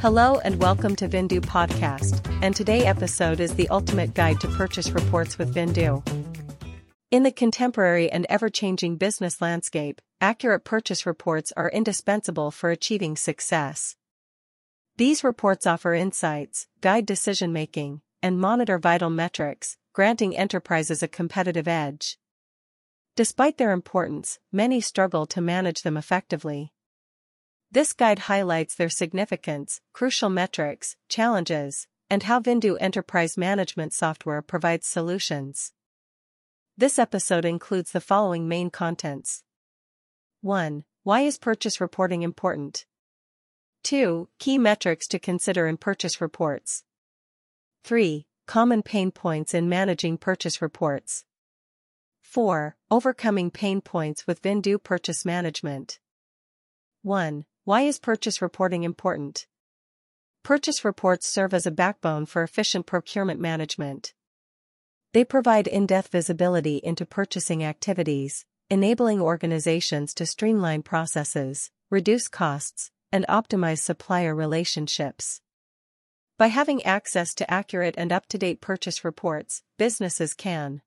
Hello and welcome to Viindoo Podcast, and today episode is the ultimate guide to purchase reports with Viindoo. In the contemporary and ever-changing business landscape, accurate purchase reports are indispensable for achieving success. These reports offer insights, guide decision-making, and monitor vital metrics, granting enterprises a competitive edge. Despite their importance, many struggle to manage them effectively. This guide highlights their significance, crucial metrics, challenges, and how Viindoo Enterprise Management Software provides solutions. This episode includes the following main contents 1. Why is purchase reporting important? 2. Key metrics to consider in purchase reports. 3. Common pain points in managing purchase reports. 4. Overcoming pain points with Viindoo Purchase Management. 1. Why is purchase reporting important? Purchase reports serve as a backbone for efficient procurement management. They provide in-depth visibility into purchasing activities, enabling organizations to streamline processes, reduce costs, and optimize supplier relationships. By having access to accurate and up-to-date purchase reports, businesses can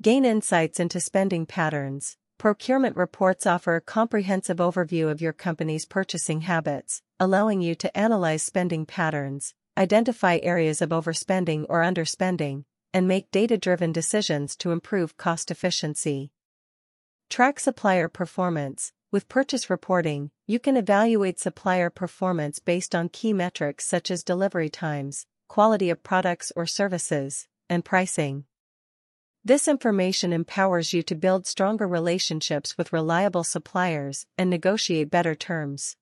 gain insights into spending patterns, Procurement reports offer a comprehensive overview of your company's purchasing habits, allowing you to analyze spending patterns, identify areas of overspending or underspending, and make data-driven decisions to improve cost efficiency. Track supplier performance. With purchase reporting, you can evaluate supplier performance based on key metrics such as delivery times, quality of products or services, and pricing. This information empowers you to build stronger relationships with reliable suppliers and negotiate better terms.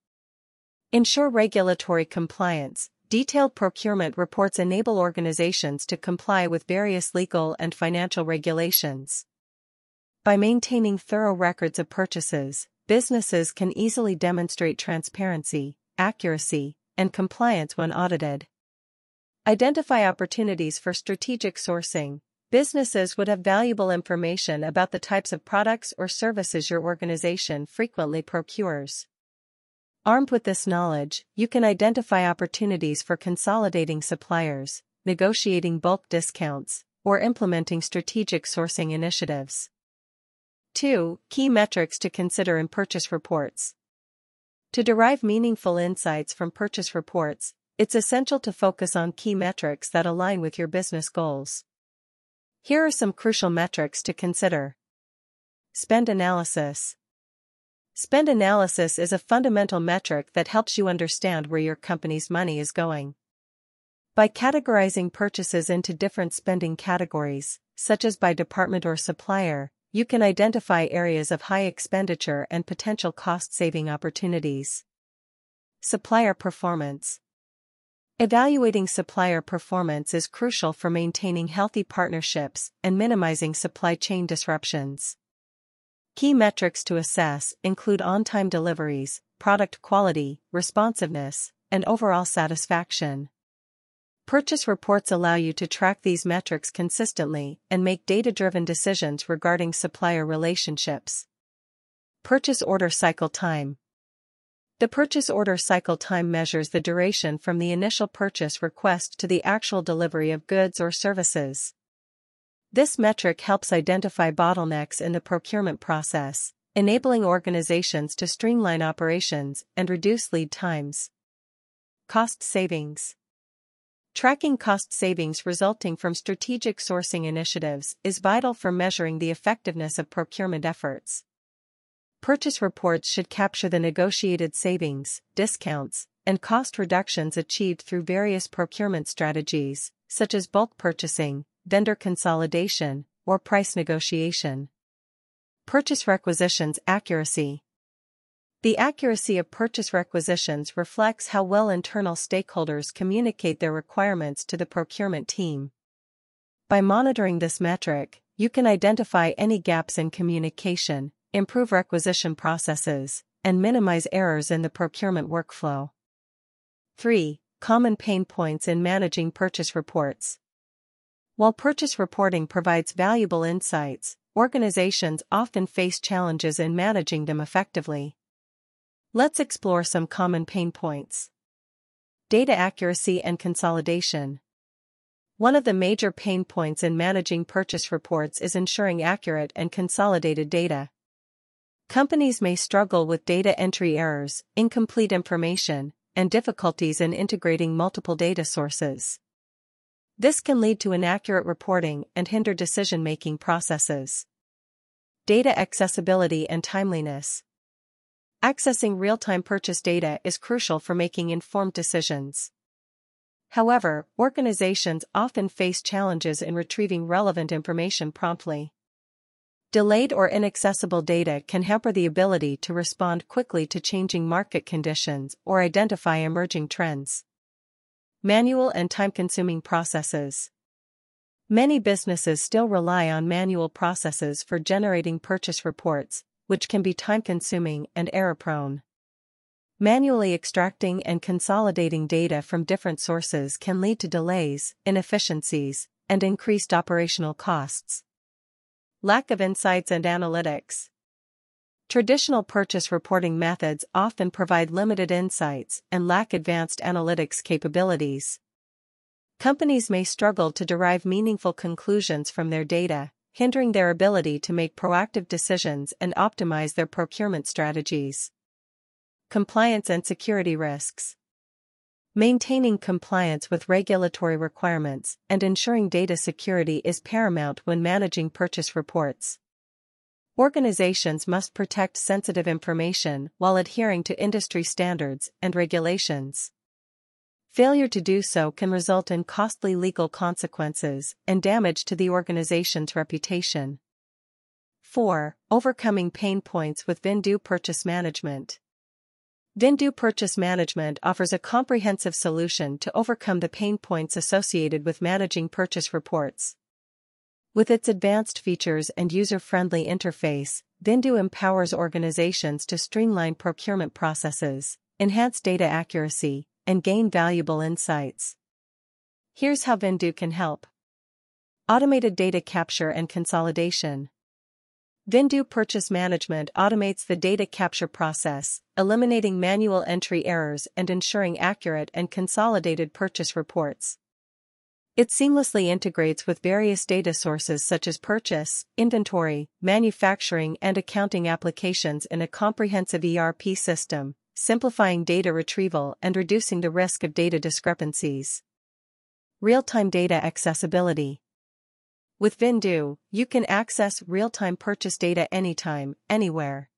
Ensure regulatory compliance. Detailed procurement reports enable organizations to comply with various legal and financial regulations. By maintaining thorough records of purchases, businesses can easily demonstrate transparency, accuracy, and compliance when audited. Identify opportunities for strategic sourcing, Businesses would have valuable information about the types of products or services your organization frequently procures. Armed with this knowledge, you can identify opportunities for consolidating suppliers, negotiating bulk discounts, or implementing strategic sourcing initiatives. 2. Key metrics to consider in purchase reports. To derive meaningful insights from purchase reports, it's essential to focus on key metrics that align with your business goals. Here are some crucial metrics to consider. Spend analysis. Spend analysis is a fundamental metric that helps you understand where your company's money is going. By categorizing purchases into different spending categories, such as by department or supplier, you can identify areas of high expenditure and potential cost saving opportunities. Supplier performance. Evaluating supplier performance is crucial for maintaining healthy partnerships and minimizing supply chain disruptions. Key metrics to assess include on-time deliveries, product quality, responsiveness, and overall satisfaction. Purchase reports allow you to track these metrics consistently and make data-driven decisions regarding supplier relationships. Purchase order cycle time, the purchase order cycle time measures the duration from the initial purchase request to the actual delivery of goods or services. This metric helps identify bottlenecks in the procurement process, enabling organizations to streamline operations and reduce lead times. Cost savings. Tracking cost savings resulting from strategic sourcing initiatives is vital for measuring the effectiveness of procurement efforts. Purchase reports should capture the negotiated savings, discounts, and cost reductions achieved through various procurement strategies, such as bulk purchasing, vendor consolidation, or price negotiation. Purchase requisitions accuracy. The accuracy of purchase requisitions reflects how well internal stakeholders communicate their requirements to the procurement team. By monitoring this metric, you can identify any gaps in communication, improve requisition processes, and minimize errors in the procurement workflow. 3. Common pain points in managing purchase reports. While purchase reporting provides valuable insights, organizations often face challenges in managing them effectively. Let's explore some common pain points. Data accuracy and consolidation. One of the major pain points in managing purchase reports is ensuring accurate and consolidated data. Companies may struggle with data entry errors, incomplete information, and difficulties in integrating multiple data sources. This can lead to inaccurate reporting and hinder decision-making processes. Data accessibility and timeliness. Accessing real-time purchase data is crucial for making informed decisions. However, organizations often face challenges in retrieving relevant information promptly. Delayed or inaccessible data can hamper the ability to respond quickly to changing market conditions or identify emerging trends. Manual and time-consuming processes. Many businesses still rely on manual processes for generating purchase reports, which can be time-consuming and error-prone. Manually extracting and consolidating data from different sources can lead to delays, inefficiencies, and increased operational costs. Lack of insights and analytics. Traditional purchase reporting methods often provide limited insights and lack advanced analytics capabilities. Companies may struggle to derive meaningful conclusions from their data, hindering their ability to make proactive decisions and optimize their procurement strategies. Compliance and security risks. Maintaining compliance with regulatory requirements and ensuring data security is paramount when managing purchase reports. Organizations must protect sensitive information while adhering to industry standards and regulations. Failure to do so can result in costly legal consequences and damage to the organization's reputation. 4. Overcoming pain points with Viindoo Purchase Management. Viindoo Purchase Management offers a comprehensive solution to overcome the pain points associated with managing purchase reports. With its advanced features and user-friendly interface, Viindoo empowers organizations to streamline procurement processes, enhance data accuracy, and gain valuable insights. Here's how Viindoo can help. Automated data capture and consolidation. Viindoo Purchase Management automates the data capture process, eliminating manual entry errors and ensuring accurate and consolidated purchase reports. It seamlessly integrates with various data sources such as purchase, inventory, manufacturing and accounting applications in a comprehensive ERP system, simplifying data retrieval and reducing the risk of data discrepancies. Real-time data accessibility. With Viindoo, you can access real-time purchase data anytime, anywhere.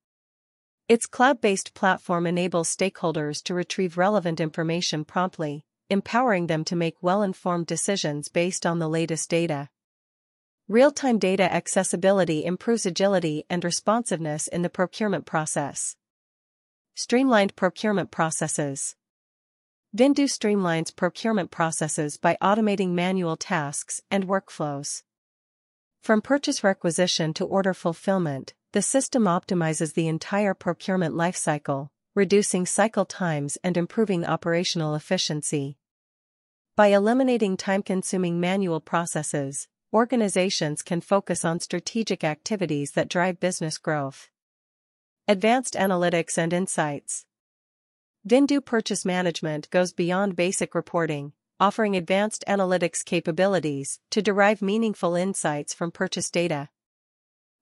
Its cloud-based platform enables stakeholders to retrieve relevant information promptly, empowering them to make well-informed decisions based on the latest data. Real-time data accessibility improves agility and responsiveness in the procurement process. Streamlined procurement processes. Viindoo streamlines procurement processes by automating manual tasks and workflows. From purchase requisition to order fulfillment, the system optimizes the entire procurement lifecycle, reducing cycle times and improving operational efficiency. By eliminating time-consuming manual processes, organizations can focus on strategic activities that drive business growth. Advanced Analytics and Insights Viindoo Purchase Management goes beyond basic reporting, offering advanced analytics capabilities to derive meaningful insights from purchase data.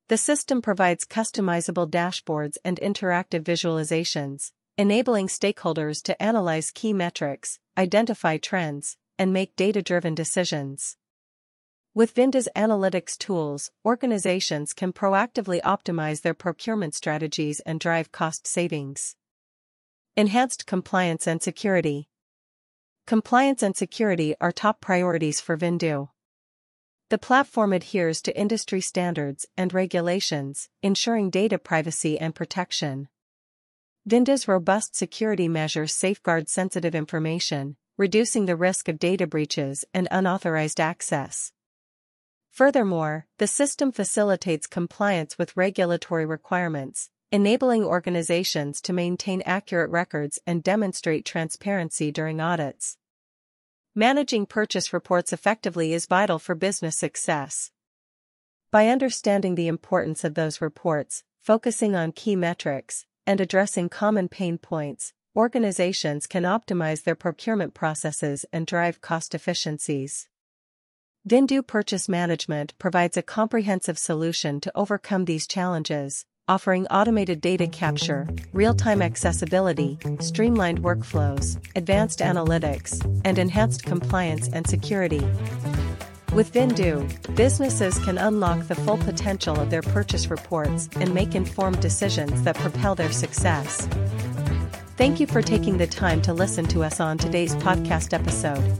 The system provides customizable dashboards and interactive visualizations, enabling stakeholders to analyze key metrics, identify trends, and make data-driven decisions. With Viindoo's analytics tools, organizations can proactively optimize their procurement strategies and drive cost savings. Enhanced compliance and security. Compliance and security are top priorities for Viindoo. The platform adheres to industry standards and regulations, ensuring data privacy and protection. Viindoo's robust security measures safeguard sensitive information, reducing the risk of data breaches and unauthorized access. Furthermore, the system facilitates compliance with regulatory requirements, enabling organizations to maintain accurate records and demonstrate transparency during audits. Managing purchase reports effectively is vital for business success. By understanding the importance of those reports, focusing on key metrics, and addressing common pain points, organizations can optimize their procurement processes and drive cost efficiencies. Viindoo Purchase Management provides a comprehensive solution to overcome these challenges, offering automated data capture, real-time accessibility, streamlined workflows, advanced analytics, and enhanced compliance and security. With Viindoo, businesses can unlock the full potential of their purchase reports and make informed decisions that propel their success. Thank you for taking the time to listen to us on today's podcast episode.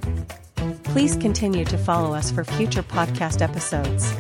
Please continue to follow us for future podcast episodes.